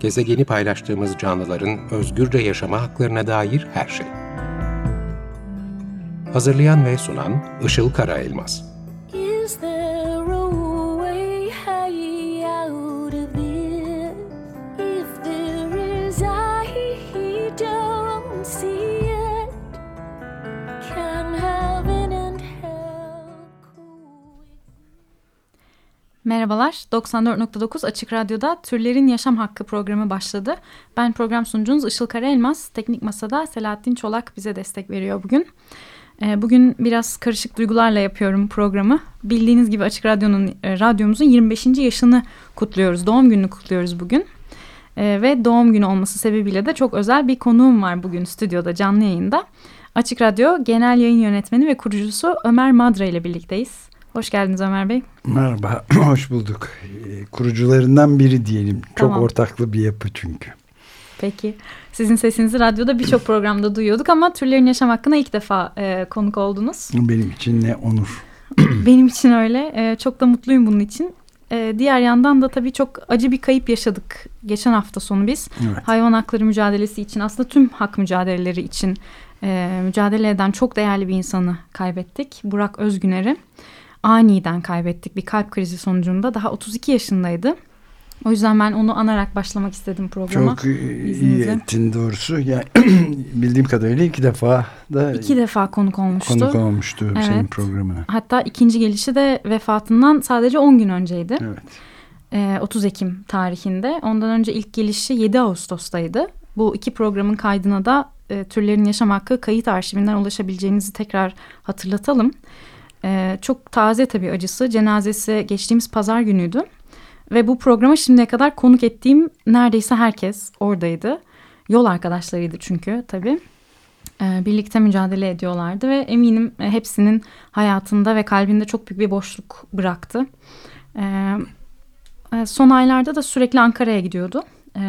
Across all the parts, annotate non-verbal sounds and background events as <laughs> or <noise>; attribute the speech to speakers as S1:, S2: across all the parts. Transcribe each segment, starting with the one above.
S1: gezegeni paylaştığımız canlıların özgürce yaşama haklarına dair her şey. Hazırlayan ve sunan Işıl Karaelmaz.
S2: Merhabalar, 94.9 Açık Radyo'da Türlerin Yaşam Hakkı programı başladı. Ben program sunucunuz Işıl Karaelmaz. Teknik Masa'da Selahattin Çolak bize destek veriyor bugün. Ee, Bugün biraz karışık duygularla yapıyorum programı. Bildiğiniz gibi Açık Radyo'nun e, radyomuzun 25. yaşını kutluyoruz. Doğum gününü kutluyoruz bugün. Ee, Ve doğum günü olması sebebiyle de çok özel bir konuğum var bugün stüdyoda canlı yayında. Açık Radyo Genel Yayın Yönetmeni ve kurucusu Ömer Madra ile birlikteyiz. Hoş geldiniz Ömer Bey.
S3: Merhaba, <clears throat> hoş bulduk. Ee, Kurucularından biri diyelim. Çok
S2: Tamam.
S3: ortaklı bir yapı çünkü.
S2: Peki. Sizin sesinizi radyoda birçok <clears throat> programda duyuyorduk ama türlerin yaşam hakkına ilk defa e, konuk oldunuz.
S3: Benim için ne onur. <clears throat>
S2: Benim için öyle. E, çok da mutluyum bunun için. E, diğer yandan da tabii çok acı bir kayıp yaşadık geçen hafta sonu biz.
S3: Evet.
S2: Hayvan hakları mücadelesi için aslında tüm hak mücadeleleri için e, mücadele eden çok değerli bir insanı kaybettik. Burak Özgüner'i aniden kaybettik bir kalp krizi sonucunda. Daha 32 yaşındaydı. O yüzden ben onu anarak başlamak istedim programa.
S3: Çok iyi
S2: izninizle.
S3: ettin doğrusu. Yani, <clears throat> bildiğim kadarıyla iki defa da
S2: İki defa konuk olmuştu.
S3: konuk olmuştu senin
S2: Evet.
S3: programına.
S2: Hatta ikinci gelişi de vefatından sadece 10 gün önceydi.
S3: Evet.
S2: Ee, 30 Ekim tarihinde. Ondan önce ilk gelişi 7 Ağustos'taydı. Bu iki programın kaydına da e, Türlerin Yaşam Hakkı kayıt arşivinden ulaşabileceğinizi tekrar hatırlatalım. Ee, çok taze tabii acısı. Cenazesi geçtiğimiz pazar günüydü. Ve bu programa şimdiye kadar konuk ettiğim neredeyse herkes oradaydı. Yol arkadaşlarıydı çünkü tabii. Ee, birlikte mücadele ediyorlardı ve eminim e, hepsinin hayatında ve kalbinde çok büyük bir boşluk bıraktı. Ee, e, son aylarda da sürekli Ankara'ya gidiyordu.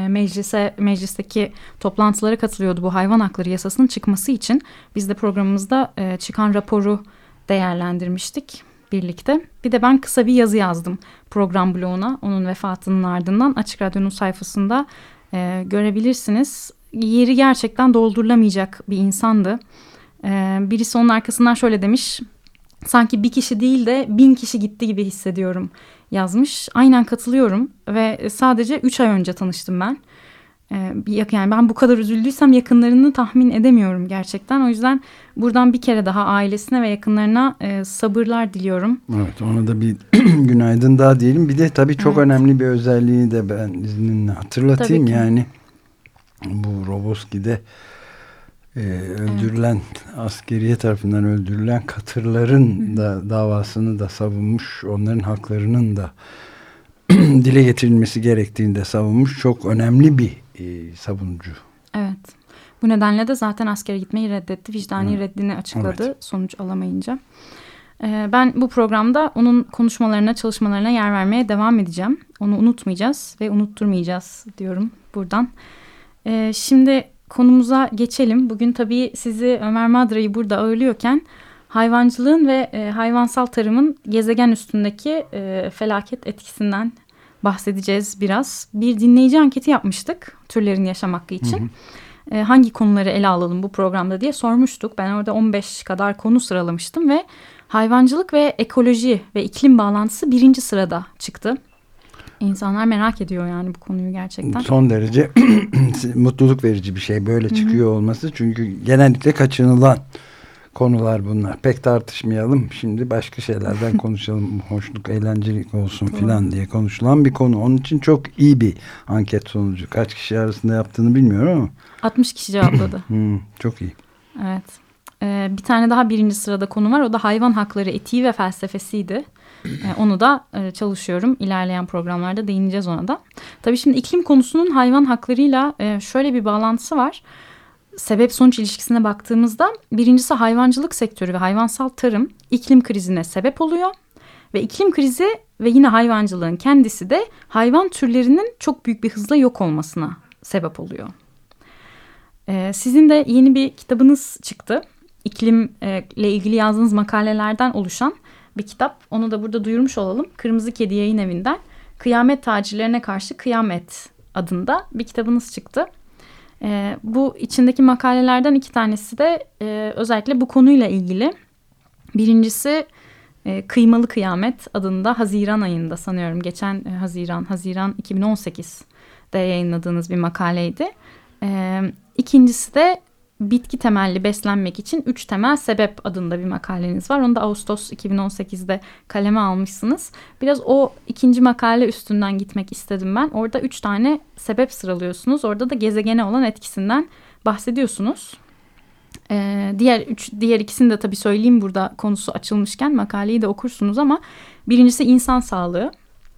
S2: Meclise meclisteki toplantılara katılıyordu bu hayvan hakları yasasının çıkması için. Biz de programımızda e, çıkan raporu değerlendirmiştik birlikte. Bir de ben kısa bir yazı yazdım program bloğuna onun vefatının ardından Açık Radyo'nun sayfasında e, görebilirsiniz. Yeri gerçekten doldurulamayacak bir insandı. E, birisi onun arkasından şöyle demiş. Sanki bir kişi değil de bin kişi gitti gibi hissediyorum yazmış. Aynen katılıyorum ve sadece 3 ay önce tanıştım ben. Ee, bir yani ben bu kadar üzüldüysem yakınlarını tahmin edemiyorum gerçekten. O yüzden buradan bir kere daha ailesine ve yakınlarına e, sabırlar diliyorum.
S3: Evet ona da bir <clears throat> günaydın daha diyelim. Bir de tabii çok
S2: Evet.
S3: önemli bir özelliği de ben izninle hatırlatayım. Yani bu Roboski'de e, öldürülen askeriye tarafından öldürülen katırların da davasını da savunmuş. Onların haklarının da <clears throat> dile getirilmesi gerektiğini de savunmuş. Çok önemli bir e, savunucu.
S2: Evet. Bu nedenle de zaten askere gitmeyi reddetti. Vicdani reddini açıkladı
S3: Evet.
S2: sonuç alamayınca. Ee, ben bu programda onun konuşmalarına, çalışmalarına yer vermeye devam edeceğim. Onu unutmayacağız ve unutturmayacağız diyorum buradan. Ee, şimdi konumuza geçelim. Bugün tabii sizi Ömer Madra'yı burada ağırlıyorken hayvancılığın ve e, hayvansal tarımın gezegen üstündeki e, felaket etkisinden bahsedeceğiz biraz. Bir dinleyici anketi yapmıştık türlerin yaşam hakkı için. E, hangi konuları ele alalım bu programda diye sormuştuk. Ben orada 15 kadar konu sıralamıştım ve hayvancılık ve ekoloji ve iklim bağlantısı birinci sırada çıktı. İnsanlar merak ediyor yani bu konuyu gerçekten.
S3: Son derece <clears throat> mutluluk verici bir şey böyle çıkıyor olması. Çünkü genellikle kaçınılan konular bunlar. Pek tartışmayalım. Şimdi başka şeylerden <laughs> konuşalım. Hoşluk, eğlencelik olsun filan diye konuşulan bir konu. Onun için çok iyi bir anket sonucu. Kaç kişi arasında yaptığını bilmiyorum ama
S2: 60 kişi cevapladı. <laughs>
S3: hmm, çok iyi.
S2: Evet. Ee, bir tane daha birinci sırada konu var. O da hayvan hakları etiği ve felsefesiydi. Ee, onu da e, çalışıyorum. İlerleyen programlarda değineceğiz ona da. Tabii şimdi iklim konusunun hayvan haklarıyla e, şöyle bir bağlantısı var. Sebep sonuç ilişkisine baktığımızda birincisi hayvancılık sektörü ve hayvansal tarım iklim krizine sebep oluyor. Ve iklim krizi ve yine hayvancılığın kendisi de hayvan türlerinin çok büyük bir hızla yok olmasına sebep oluyor. Ee, sizin de yeni bir kitabınız çıktı. İklimle ilgili yazdığınız makalelerden oluşan bir kitap. Onu da burada duyurmuş olalım. Kırmızı Kedi Yayın Evi'nden Kıyamet Tacirlerine Karşı Kıyamet adında bir kitabınız çıktı. E, bu içindeki makalelerden iki tanesi de e, özellikle bu konuyla ilgili. Birincisi e, Kıymalı Kıyamet adında Haziran ayında sanıyorum geçen e, Haziran, Haziran 2018'de yayınladığınız bir makaleydi. E, ikincisi de bitki temelli beslenmek için üç temel sebep adında bir makaleniz var. Onu da Ağustos 2018'de kaleme almışsınız. Biraz o ikinci makale üstünden gitmek istedim ben. Orada üç tane sebep sıralıyorsunuz. Orada da gezegene olan etkisinden bahsediyorsunuz. Ee, diğer üç, diğer ikisini de tabii söyleyeyim burada konusu açılmışken makaleyi de okursunuz ama birincisi insan sağlığı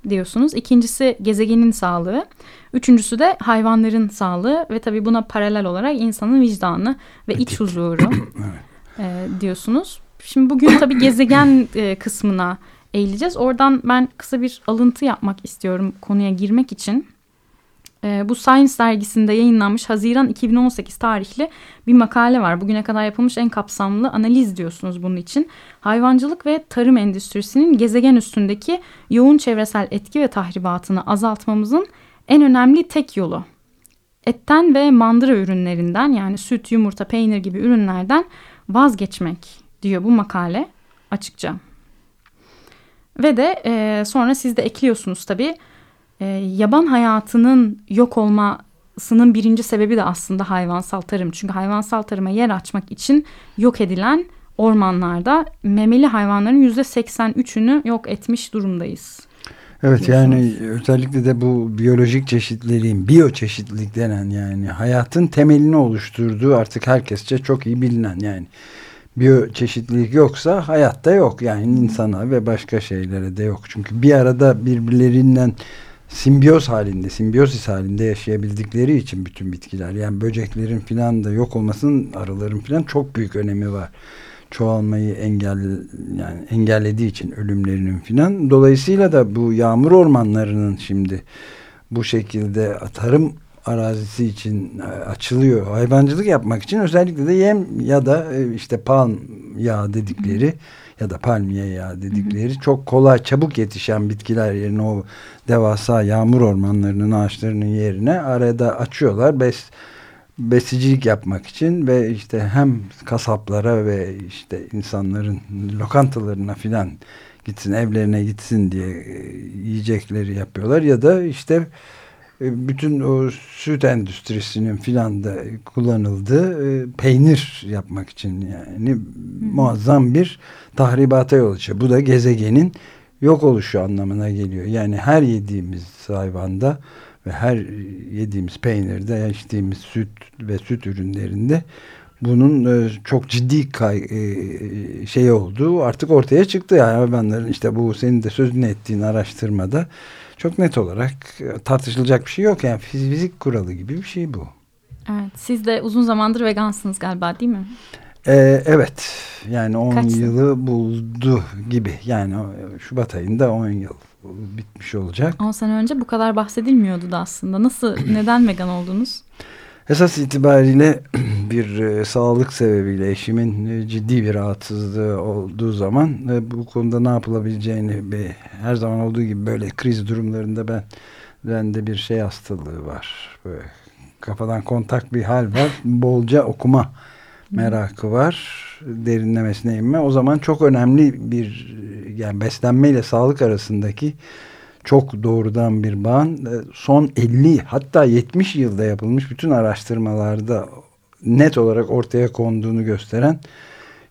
S2: diyorsunuz. İkincisi gezegenin sağlığı. Üçüncüsü de hayvanların sağlığı ve tabii buna paralel olarak insanın vicdanı ve iç huzuru <clears throat> e, diyorsunuz. Şimdi bugün tabii gezegen e, kısmına eğileceğiz. Oradan ben kısa bir alıntı yapmak istiyorum konuya girmek için. E, bu Science dergisinde yayınlanmış Haziran 2018 tarihli bir makale var. Bugüne kadar yapılmış en kapsamlı analiz diyorsunuz bunun için. Hayvancılık ve tarım endüstrisinin gezegen üstündeki yoğun çevresel etki ve tahribatını azaltmamızın en önemli tek yolu. Etten ve mandıra ürünlerinden yani süt, yumurta, peynir gibi ürünlerden vazgeçmek diyor bu makale açıkça. Ve de e, sonra siz de ekliyorsunuz tabii e, yaban hayatının yok olmasının birinci sebebi de aslında hayvansal tarım. Çünkü hayvansal tarıma yer açmak için yok edilen ormanlarda memeli hayvanların yüzde 83'ünü yok etmiş durumdayız.
S3: Evet yani özellikle de bu biyolojik çeşitliliğin, biyoçeşitlilik denen yani hayatın temelini oluşturduğu artık herkesçe çok iyi bilinen yani biyoçeşitlilik yoksa hayatta yok yani insana ve başka şeylere de yok. Çünkü bir arada birbirlerinden simbiyoz halinde, simbiyozis halinde yaşayabildikleri için bütün bitkiler yani böceklerin filan da yok olmasının arıların filan çok büyük önemi var. Çoğalmayı engel yani engellediği için ölümlerinin filan. Dolayısıyla da bu yağmur ormanlarının şimdi bu şekilde tarım arazisi için açılıyor. Hayvancılık yapmak için özellikle de yem ya da e, işte palm yağı dedikleri ya da palmiye yağı dedikleri çok kolay çabuk yetişen bitkiler yerine o devasa yağmur ormanlarının ağaçlarının yerine arada açıyorlar. Bes, besicilik yapmak için ve işte hem kasaplara ve işte insanların lokantalarına filan gitsin evlerine gitsin diye e, yiyecekleri yapıyorlar ya da işte bütün o süt endüstrisinin filan da kullanıldığı e, peynir yapmak için yani muazzam bir tahribata yol açıyor. Bu da gezegenin yok oluşu anlamına geliyor. Yani her yediğimiz hayvanda ve her yediğimiz peynirde, içtiğimiz süt ve süt ürünlerinde bunun e, çok ciddi kay, e, şey olduğu artık ortaya çıktı. Yani hayvanların işte bu senin de sözünü ettiğin araştırmada çok net olarak e, tartışılacak bir şey yok. Yani fizik kuralı gibi bir şey bu.
S2: Evet, siz de uzun zamandır vegansınız galiba değil mi?
S3: Ee, evet. Yani 10 yılı buldu gibi. Yani Şubat ayında 10 yıl bitmiş olacak.
S2: 10 sene önce bu kadar bahsedilmiyordu da aslında. Nasıl, neden vegan oldunuz?
S3: Esas itibariyle <clears throat> bir e, sağlık sebebiyle eşimin e, ciddi bir rahatsızlığı olduğu zaman e, bu konuda ne yapılabileceğini ve her zaman olduğu gibi böyle kriz durumlarında ben bende bir şey hastalığı var. Böyle kafadan kontak bir hal var. Bolca okuma merakı var. Derinlemesine inme. O zaman çok önemli bir yani beslenme ile sağlık arasındaki çok doğrudan bir bağın e, son 50 hatta 70 yılda yapılmış bütün araştırmalarda net olarak ortaya konduğunu gösteren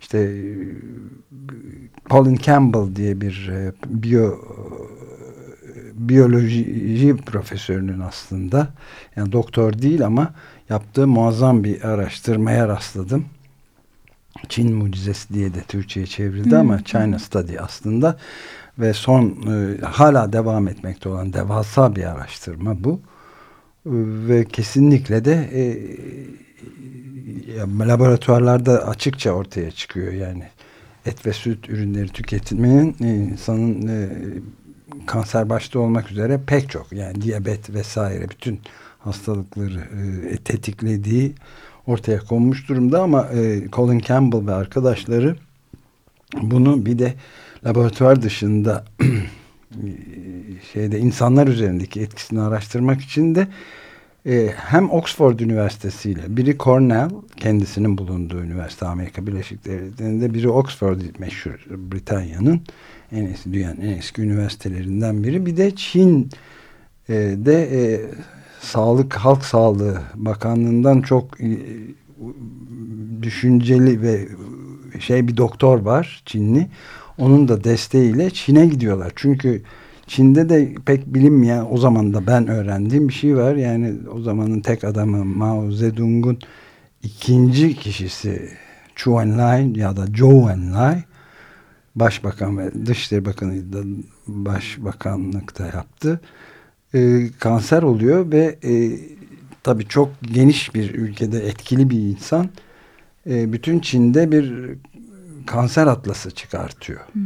S3: işte Colin Campbell diye bir e, biyo biyoloji profesörünün aslında yani doktor değil ama yaptığı muazzam bir araştırmaya rastladım. Çin mucizesi diye de Türkçe'ye çevrildi hmm. ama China Study aslında ve son e, hala devam etmekte olan devasa bir araştırma bu. E, ve kesinlikle de e, laboratuvarlarda açıkça ortaya çıkıyor yani et ve süt ürünleri tüketiminin e, insanın kanser başta olmak üzere pek çok yani diyabet vesaire bütün hastalıkları e, tetiklediği ortaya konmuş durumda ama Colin Campbell ve arkadaşları bunu bir de laboratuvar dışında <clears throat> şeyde insanlar üzerindeki etkisini araştırmak için de e, hem Oxford Üniversitesi ile biri Cornell kendisinin bulunduğu üniversite Amerika Birleşik Devletleri'nde biri Oxford meşhur Britanya'nın en eski dünyanın en eski üniversitelerinden biri bir de Çin e, de e, Sağlık Halk Sağlığı Bakanlığından çok e, düşünceli ve şey bir doktor var Çinli. Onun da desteğiyle Çin'e gidiyorlar. Çünkü Çin'de de pek bilinmeyen o zaman da ben öğrendiğim bir şey var. Yani o zamanın tek adamı Mao Zedong'un ikinci kişisi Chu Enlai ya da Zhou Enlai Başbakan ve Dışişleri Bakanı da başbakanlıkta yaptı. Ee, kanser oluyor ve e, tabii çok geniş bir ülkede etkili bir insan. E, bütün Çin'de bir kanser atlası çıkartıyor. Hmm.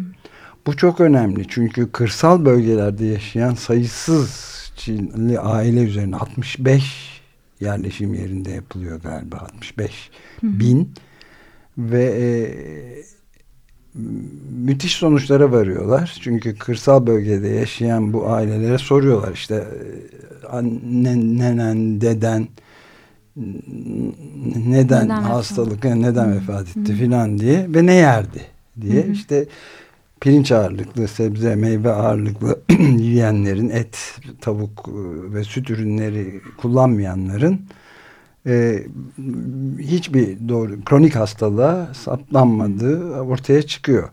S3: Bu çok önemli çünkü kırsal bölgelerde yaşayan sayısız Çinli aile üzerine 65 yerleşim yerinde yapılıyor galiba 65 hmm. bin ve e, müthiş sonuçlara varıyorlar. Çünkü kırsal bölgede yaşayan bu ailelere soruyorlar işte e, annen, nenen, deden neden, neden hastalık, vefat. neden hmm. vefat etti hmm. filan diye ve ne yerdi diye hmm. işte pirinç ağırlıklı, sebze, meyve ağırlıklı <clears throat> yiyenlerin et, tavuk ve süt ürünleri kullanmayanların e, hiçbir doğru kronik hastalığa saplanmadığı ortaya çıkıyor.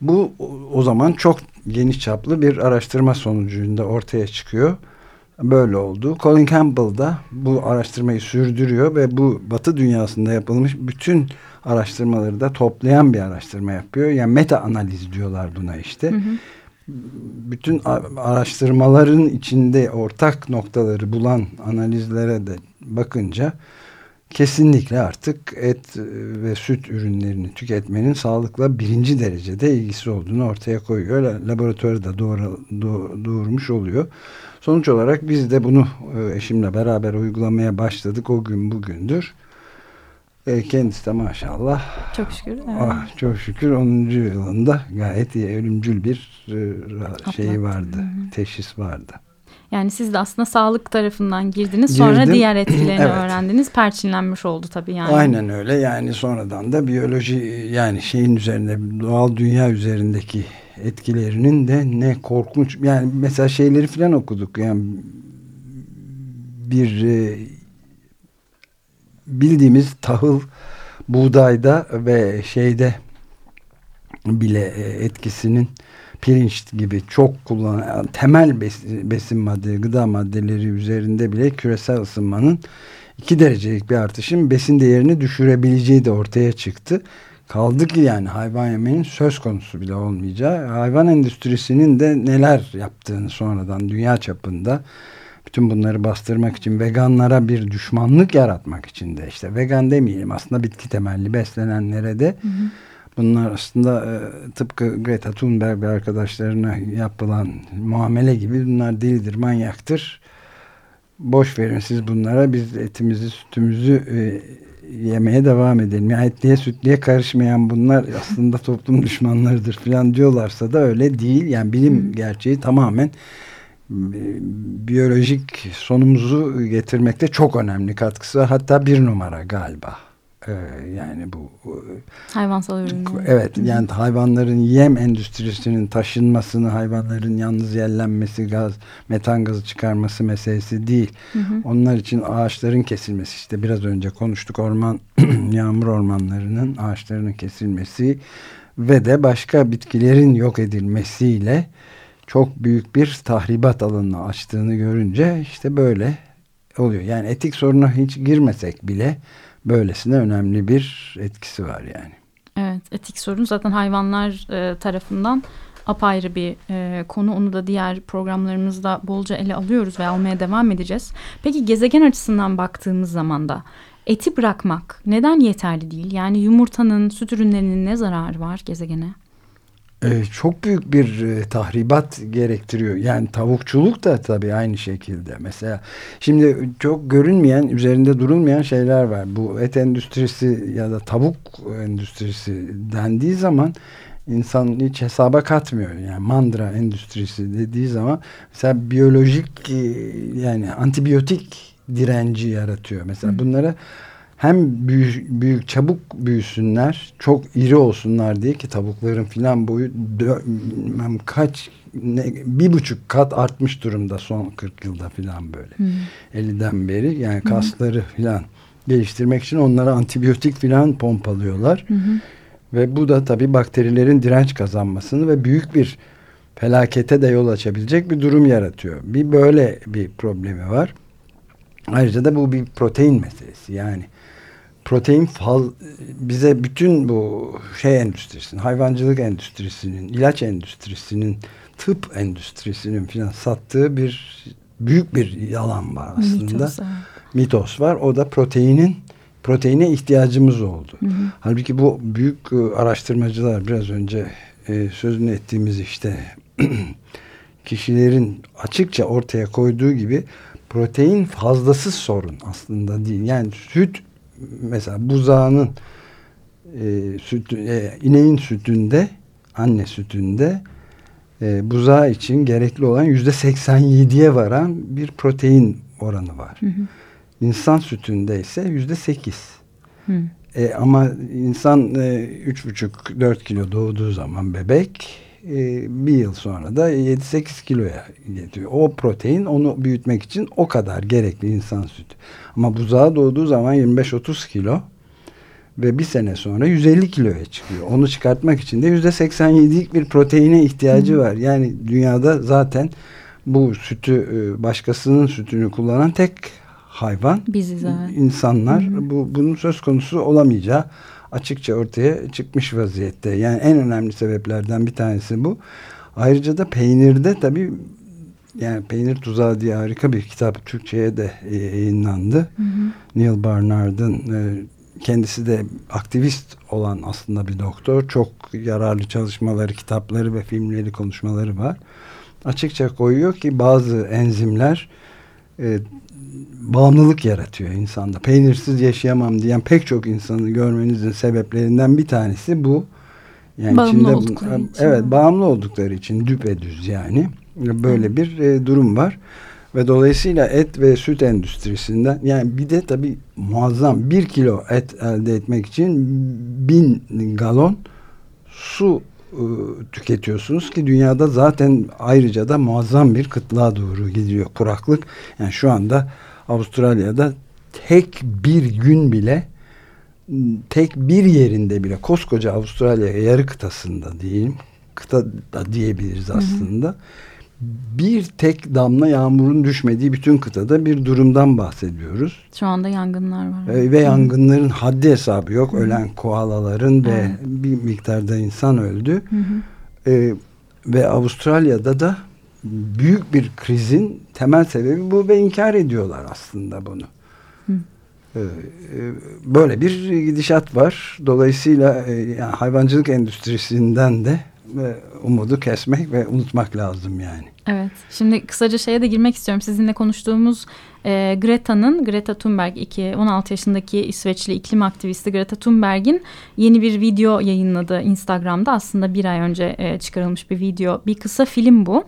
S3: Bu o zaman çok geniş çaplı bir araştırma sonucunda ortaya çıkıyor. Böyle oldu. Colin Campbell da bu araştırmayı sürdürüyor ve bu Batı dünyasında yapılmış bütün araştırmaları da toplayan bir araştırma yapıyor. Yani meta analiz diyorlar buna işte. Hı hı. Bütün araştırmaların içinde ortak noktaları bulan analizlere de bakınca kesinlikle artık et ve süt ürünlerini tüketmenin sağlıkla birinci derecede ilgisi olduğunu ortaya koyuyor. Laboratuvarı da doğru, doğurmuş oluyor. Sonuç olarak biz de bunu e, eşimle beraber uygulamaya başladık. O gün bugündür. E, kendisi de maşallah.
S2: Çok şükür. Evet.
S3: Ah, çok şükür 10. yılında gayet iyi ölümcül bir e, şey vardı. Hı. Teşhis vardı.
S2: Yani siz de aslında sağlık tarafından girdiniz. Girdim. Sonra diğer etkilerini <clears throat> evet. öğrendiniz. Perçinlenmiş oldu tabii yani.
S3: Aynen öyle. Yani sonradan da biyoloji yani şeyin üzerinde doğal dünya üzerindeki etkilerinin de ne korkunç. Yani mesela şeyleri falan okuduk. Yani bir e, bildiğimiz tahıl buğdayda ve şeyde bile e, etkisinin pirinç gibi çok kullanılan temel besin, besin gıda maddeleri üzerinde bile küresel ısınmanın 2 derecelik bir artışın besin değerini düşürebileceği de ortaya çıktı. Kaldı ki yani hayvan yemeğinin söz konusu bile olmayacağı, hayvan endüstrisinin de neler yaptığını sonradan dünya çapında bütün bunları bastırmak için veganlara bir düşmanlık yaratmak için de işte vegan demeyelim aslında bitki temelli beslenenlere de hı hı Bunlar aslında e, tıpkı Greta Thunberg ve arkadaşlarına yapılan muamele gibi bunlar delidir, manyaktır. Boş verin siz bunlara biz etimizi, sütümüzü e, yemeye devam edelim. Yani etliye sütliye karışmayan bunlar aslında <laughs> toplum düşmanlarıdır falan diyorlarsa da öyle değil. Yani bilim gerçeği tamamen e, biyolojik sonumuzu getirmekte çok önemli katkısı. Hatta bir numara galiba. Ee, yani bu
S2: hayvansal ürünler.
S3: Evet yani hayvanların yem endüstrisinin taşınmasını hayvanların yalnız yerlenmesi gaz metan gazı çıkarması meselesi değil. Hı hı. Onlar için ağaçların kesilmesi işte biraz önce konuştuk orman <clears throat> yağmur ormanlarının ağaçlarının kesilmesi ve de başka bitkilerin yok edilmesiyle çok büyük bir tahribat alanını açtığını görünce işte böyle oluyor. Yani etik soruna hiç girmesek bile böylesine önemli bir etkisi var yani.
S2: Evet etik sorun zaten hayvanlar e, tarafından apayrı bir e, konu. Onu da diğer programlarımızda bolca ele alıyoruz ve almaya devam edeceğiz. Peki gezegen açısından baktığımız zaman da eti bırakmak neden yeterli değil? Yani yumurtanın, süt ürünlerinin ne zararı var gezegene?
S3: E, çok büyük bir e, tahribat gerektiriyor. Yani tavukçuluk da tabii aynı şekilde. Mesela şimdi çok görünmeyen, üzerinde durulmayan şeyler var. Bu et endüstrisi ya da tavuk endüstrisi dendiği zaman insan hiç hesaba katmıyor. Yani mandıra endüstrisi dediği zaman mesela biyolojik e, yani antibiyotik direnci yaratıyor. Mesela bunlara hem büyük, büyük çabuk büyüsünler, çok iri olsunlar diye ki tavukların filan boyu bilmem kaç ne, bir buçuk kat artmış durumda son 40 yılda filan böyle.
S2: Hı.
S3: 50'den beri yani kasları filan geliştirmek için onlara antibiyotik filan pompalıyorlar.
S2: Hı.
S3: Ve bu da tabii bakterilerin direnç kazanmasını ve büyük bir felakete de yol açabilecek bir durum yaratıyor. Bir böyle bir problemi var. Ayrıca da bu bir protein meselesi. Yani protein faz, bize bütün bu şey endüstrisinin, hayvancılık endüstrisinin, ilaç endüstrisinin, tıp endüstrisinin filan sattığı bir büyük bir yalan var aslında
S2: Mitos,
S3: mitos var. O da proteinin proteine ihtiyacımız oldu.
S2: Hı hı.
S3: Halbuki bu büyük e, araştırmacılar biraz önce e, sözünü ettiğimiz işte <clears throat> kişilerin açıkça ortaya koyduğu gibi protein fazlasız sorun aslında değil. Yani süt mesela buzağının e, sütü, e, ineğin sütünde anne sütünde e, buzağı için gerekli olan yüzde 87'ye varan bir protein oranı var.
S2: Hı hı.
S3: İnsan sütünde ise yüzde 8.
S2: Hı.
S3: E, ama insan e, üç buçuk dört kilo doğduğu zaman bebek bir yıl sonra da 7-8 kiloya getiriyor. O protein onu büyütmek için o kadar gerekli insan sütü. Ama buzağa doğduğu zaman 25-30 kilo ve bir sene sonra 150 kiloya çıkıyor. Onu çıkartmak için de %87'lik bir proteine ihtiyacı var. Yani dünyada zaten bu sütü e, başkasının sütünü kullanan tek hayvan
S2: Biziz evet.
S3: insanlar
S2: Hı hı.
S3: bu bunun söz konusu olamayacağı açıkça ortaya çıkmış vaziyette. Yani en önemli sebeplerden bir tanesi bu. Ayrıca da peynirde tabii yani Peynir Tuzağı diye harika bir kitap Türkçe'ye de e, yayınlandı.
S2: Hı hı.
S3: Neil Barnard'ın e, kendisi de aktivist olan aslında bir doktor. Çok yararlı çalışmaları, kitapları ve filmleri, konuşmaları var. Açıkça koyuyor ki bazı enzimler e, bağımlılık yaratıyor insanda. Peynirsiz yaşayamam diyen pek çok insanı görmenizin sebeplerinden bir tanesi bu. Yani
S2: Bağımlı
S3: içinde-
S2: oldukları için.
S3: Evet, bağımlı oldukları için düpedüz yani. Böyle bir e, durum var. Ve dolayısıyla et ve süt endüstrisinden yani bir de tabii muazzam bir kilo et elde etmek için bin galon su tüketiyorsunuz ki dünyada zaten ayrıca da muazzam bir kıtlığa doğru gidiyor kuraklık. Yani şu anda Avustralya'da tek bir gün bile tek bir yerinde bile koskoca Avustralya yarı kıtasında diyeyim kıta da diyebiliriz aslında bir tek damla yağmurun düşmediği bütün kıtada bir durumdan bahsediyoruz.
S2: Şu anda yangınlar var.
S3: Ee, ve yangınların haddi hesabı yok. Ölen koalaların ve
S2: Evet.
S3: bir miktarda insan öldü.
S2: Hı hı.
S3: Ee, ve Avustralya'da da büyük bir krizin temel sebebi bu ve inkar ediyorlar aslında bunu.
S2: Hı.
S3: Ee, e, böyle bir gidişat var. Dolayısıyla e, yani hayvancılık endüstrisinden de umudu kesmek ve unutmak lazım yani.
S2: Evet. Şimdi kısaca şeye de girmek istiyorum. Sizinle konuştuğumuz e, Greta'nın, Greta Thunberg, iki, 16 yaşındaki İsveçli iklim aktivisti Greta Thunberg'in yeni bir video yayınladı Instagram'da. Aslında bir ay önce e, çıkarılmış bir video. Bir kısa film bu.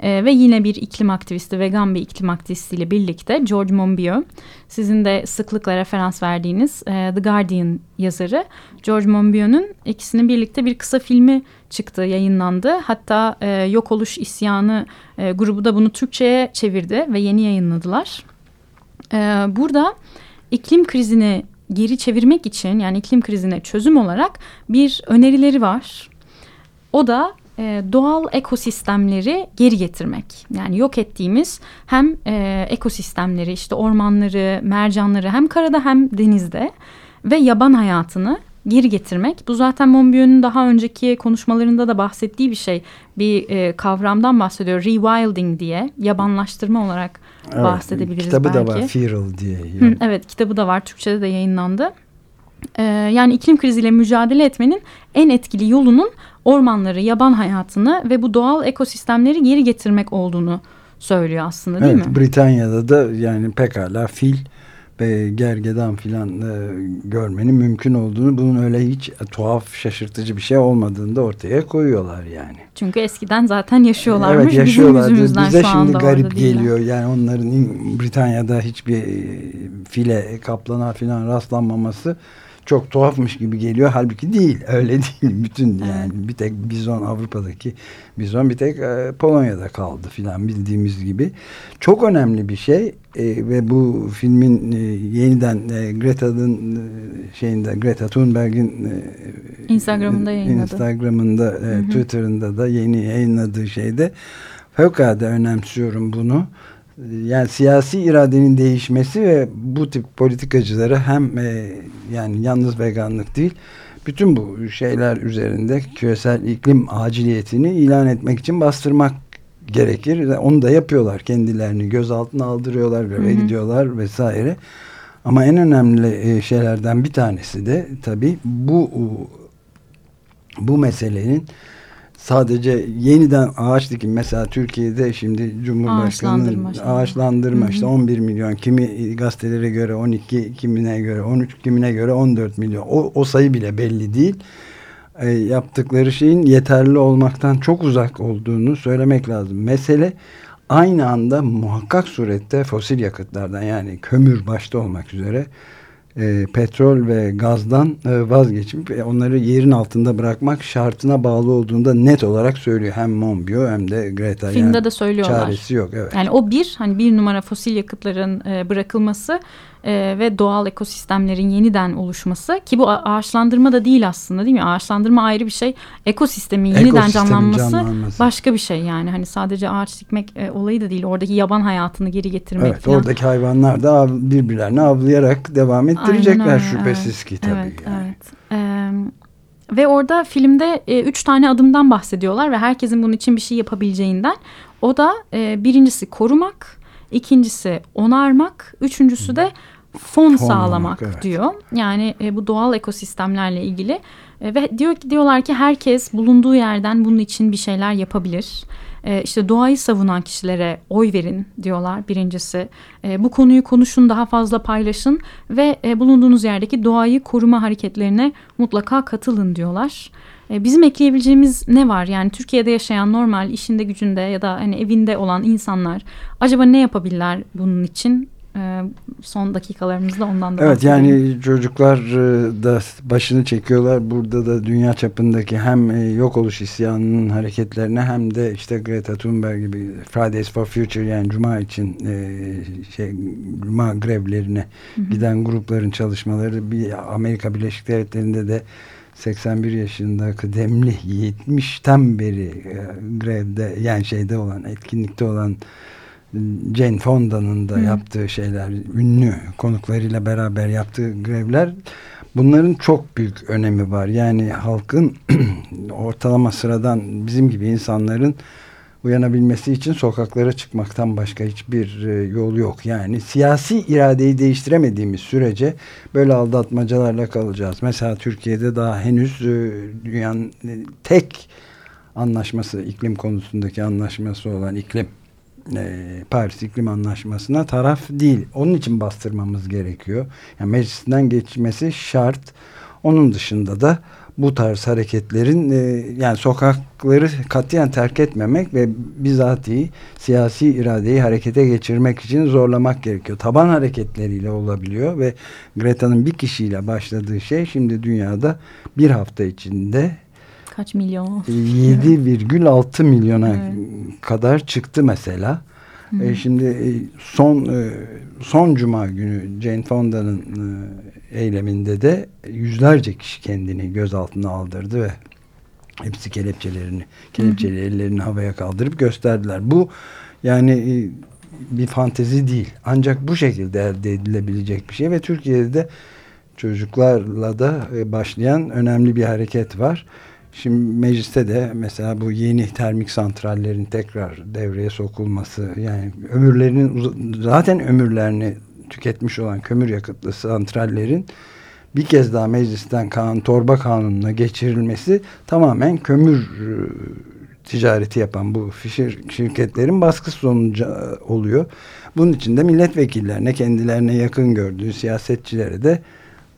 S2: E, ve yine bir iklim aktivisti, vegan bir iklim aktivistiyle birlikte George Monbiot, sizin de sıklıkla referans verdiğiniz e, The Guardian yazarı George Monbiot'un ikisinin birlikte bir kısa filmi çıktı, yayınlandı. Hatta e, Yok Oluş İsyanı e, grubu da bunu Türkçe'ye çevirdi ve yeni yayınladılar. E, burada iklim krizini geri çevirmek için yani iklim krizine çözüm olarak bir önerileri var. O da e, doğal ekosistemleri geri getirmek. Yani yok ettiğimiz hem e, ekosistemleri işte ormanları, mercanları hem karada hem denizde ve yaban hayatını geri getirmek. Bu zaten Monbiot'un daha önceki konuşmalarında da bahsettiği bir şey. Bir e, kavramdan bahsediyor. Rewilding diye yabanlaştırma olarak
S3: Evet,
S2: bahsedebiliriz
S3: kitabı
S2: belki.
S3: da var Feral diye.
S2: Hı, evet kitabı da var. Türkçe'de de yayınlandı. Ee, yani iklim kriziyle mücadele etmenin en etkili yolunun ormanları, yaban hayatını ve bu doğal ekosistemleri geri getirmek olduğunu söylüyor aslında değil
S3: evet,
S2: mi?
S3: Britanya'da da yani pekala fil ve gergedan filan e, görmenin mümkün olduğunu bunun öyle hiç tuhaf şaşırtıcı bir şey olmadığını da ortaya koyuyorlar yani.
S2: Çünkü eskiden zaten yaşıyorlarmış.
S3: Evet yaşıyorlar.
S2: Bizim yüzümüzden
S3: Bize
S2: şu
S3: şimdi
S2: anda
S3: garip
S2: orada değiller.
S3: geliyor. Yani onların Britanya'da hiçbir e, file kaplana filan rastlanmaması çok tuhafmış gibi geliyor. Halbuki değil. Öyle değil. <laughs> Bütün yani bir tek bizon Avrupa'daki bizon bir tek e, Polonya'da kaldı filan bildiğimiz gibi. Çok önemli bir şey E, ve bu filmin e, yeniden e, Greta'nın e, şeyinde Greta Thunberg'in e,
S2: Instagram'ında yayınladı.
S3: Instagram'ında, e, Twitter'ında da yeni yayınladığı şeyde fevkalade önemsiyorum bunu. Yani siyasi iradenin değişmesi ve bu tip politikacıları hem e, yani yalnız veganlık değil bütün bu şeyler üzerinde küresel iklim aciliyetini ilan etmek için bastırmak gerekir. Onu da yapıyorlar kendilerini gözaltına aldırıyorlar, greve gidiyorlar vesaire. Ama en önemli e, şeylerden bir tanesi de tabii bu bu meselenin sadece yeniden ağaç dikim mesela Türkiye'de şimdi Cumhurbaşkanı'nın
S2: Ağaçlandırma
S3: ağaçlandırma işte 11 milyon. Kimi gazetelere göre 12 kimine göre 13 kimine göre 14 milyon. O, o sayı bile belli değil. E, yaptıkları şeyin yeterli olmaktan çok uzak olduğunu söylemek lazım. Mesele aynı anda muhakkak surette fosil yakıtlardan yani kömür başta olmak üzere e, petrol ve gazdan e, vazgeçip e, onları yerin altında bırakmak şartına bağlı olduğunda net olarak söylüyor. Hem Monbiot hem de Greta.
S2: Filmde
S3: yani
S2: de söylüyorlar.
S3: Çaresi yok evet.
S2: Yani o bir hani bir numara fosil yakıtların e, bırakılması e, ve doğal ekosistemlerin yeniden oluşması ki bu ağaçlandırma da değil aslında değil mi? Ağaçlandırma ayrı bir şey. Ekosistemin yeniden
S3: Ekosistemin
S2: canlanması,
S3: canlanması.
S2: başka bir şey yani. Hani sadece ağaç dikmek e, olayı da değil. Oradaki yaban hayatını geri getirmek
S3: Evet,
S2: falan.
S3: oradaki hayvanlar da av, birbirlerini avlayarak devam ettirecekler
S2: Aynen
S3: şüphesiz
S2: evet.
S3: ki tabii.
S2: Evet,
S3: yani.
S2: evet. Ee, ve orada filmde e, üç tane adımdan bahsediyorlar ve herkesin bunun için bir şey yapabileceğinden. O da e, birincisi korumak, ikincisi onarmak, üçüncüsü de fon, sağlamak
S3: evet.
S2: diyor. Yani e, bu doğal ekosistemlerle ilgili E, ve diyor ki diyorlar ki herkes bulunduğu yerden bunun için bir şeyler yapabilir. E, işte doğayı savunan kişilere oy verin diyorlar birincisi. E, bu konuyu konuşun daha fazla paylaşın ve e, bulunduğunuz yerdeki doğayı koruma hareketlerine mutlaka katılın diyorlar. E, bizim ekleyebileceğimiz ne var? Yani Türkiye'de yaşayan normal işinde gücünde ya da hani evinde olan insanlar acaba ne yapabilirler bunun için? E, son dakikalarımızda ondan da
S3: Evet yani çocuklar e, da başını çekiyorlar. Burada da dünya çapındaki hem e, yok oluş isyanının hareketlerine hem de işte Greta Thunberg gibi Fridays for Future yani Cuma için e, şey Cuma grevlerine giden grupların çalışmaları bir Amerika Birleşik Devletleri'nde de 81 yaşında kıdemli 70'ten beri grevde yani şeyde olan etkinlikte olan Jane Fonda'nın da yaptığı şeyler, ünlü konuklarıyla beraber yaptığı grevler bunların çok büyük önemi var. Yani halkın <clears throat> ortalama sıradan bizim gibi insanların uyanabilmesi için sokaklara çıkmaktan başka hiçbir e, yol yok. Yani siyasi iradeyi değiştiremediğimiz sürece böyle aldatmacalarla kalacağız. Mesela Türkiye'de daha henüz e, dünyanın e, tek anlaşması iklim konusundaki anlaşması olan iklim e, Paris İklim Anlaşması'na taraf değil. Onun için bastırmamız gerekiyor. Yani meclisinden geçmesi şart. Onun dışında da bu tarz hareketlerin e, yani sokakları katiyen terk etmemek ve bizatihi siyasi iradeyi harekete geçirmek için zorlamak gerekiyor. Taban hareketleriyle olabiliyor ve Greta'nın bir kişiyle başladığı şey şimdi dünyada bir hafta içinde
S2: Kaç milyon?
S3: 7,6 <laughs> milyona
S2: Evet.
S3: kadar çıktı mesela. E, şimdi e, son e, son cuma günü Jane Fonda'nın eyleminde de yüzlerce kişi kendini gözaltına aldırdı ve hepsi kelepçelerini kelepçeli ellerini havaya kaldırıp gösterdiler. Bu yani bir fantezi değil. Ancak bu şekilde elde edilebilecek bir şey ve Türkiye'de de çocuklarla da başlayan önemli bir hareket var. Şimdi mecliste de mesela bu yeni termik santrallerin tekrar devreye sokulması yani ömürlerinin zaten ömürlerini tüketmiş olan kömür yakıtlı santrallerin bir kez daha meclisten kanun, torba kanununa geçirilmesi tamamen kömür e, ticareti yapan bu şir şirketlerin baskısı sonucu oluyor. Bunun için de milletvekillerine kendilerine yakın gördüğü siyasetçilere de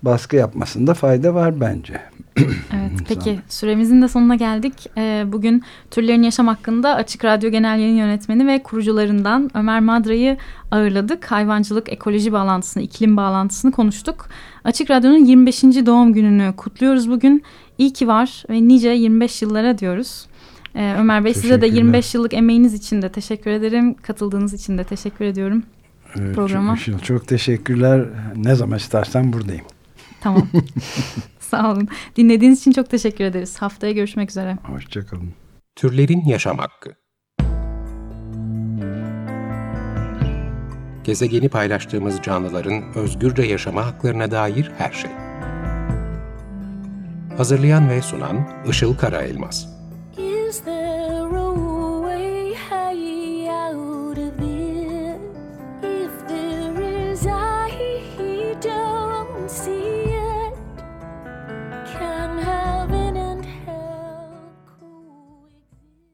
S3: baskı yapmasında fayda var bence. <clears throat>
S2: Evet, peki süremizin de sonuna geldik. Ee, bugün türlerin yaşam hakkında Açık Radyo Genel Yayın Yönetmeni ve kurucularından Ömer Madra'yı ağırladık. Hayvancılık, ekoloji bağlantısını, iklim bağlantısını konuştuk. Açık Radyo'nun 25. doğum gününü kutluyoruz bugün. İyi ki var ve nice 25 yıllara diyoruz. Ee, Ömer Bey size de 25 yıllık emeğiniz için de teşekkür ederim. Katıldığınız için de teşekkür ediyorum
S3: evet,
S2: programa.
S3: Çok, çok teşekkürler. Ne zaman istersen buradayım.
S2: Tamam. <laughs> <laughs> Sağ olun. Dinlediğiniz için çok teşekkür ederiz. Haftaya görüşmek üzere.
S3: Hoşçakalın.
S1: Türlerin Yaşam Hakkı Gezegeni paylaştığımız canlıların özgürce yaşama haklarına dair her şey. Hazırlayan ve sunan Işıl Karaelmaz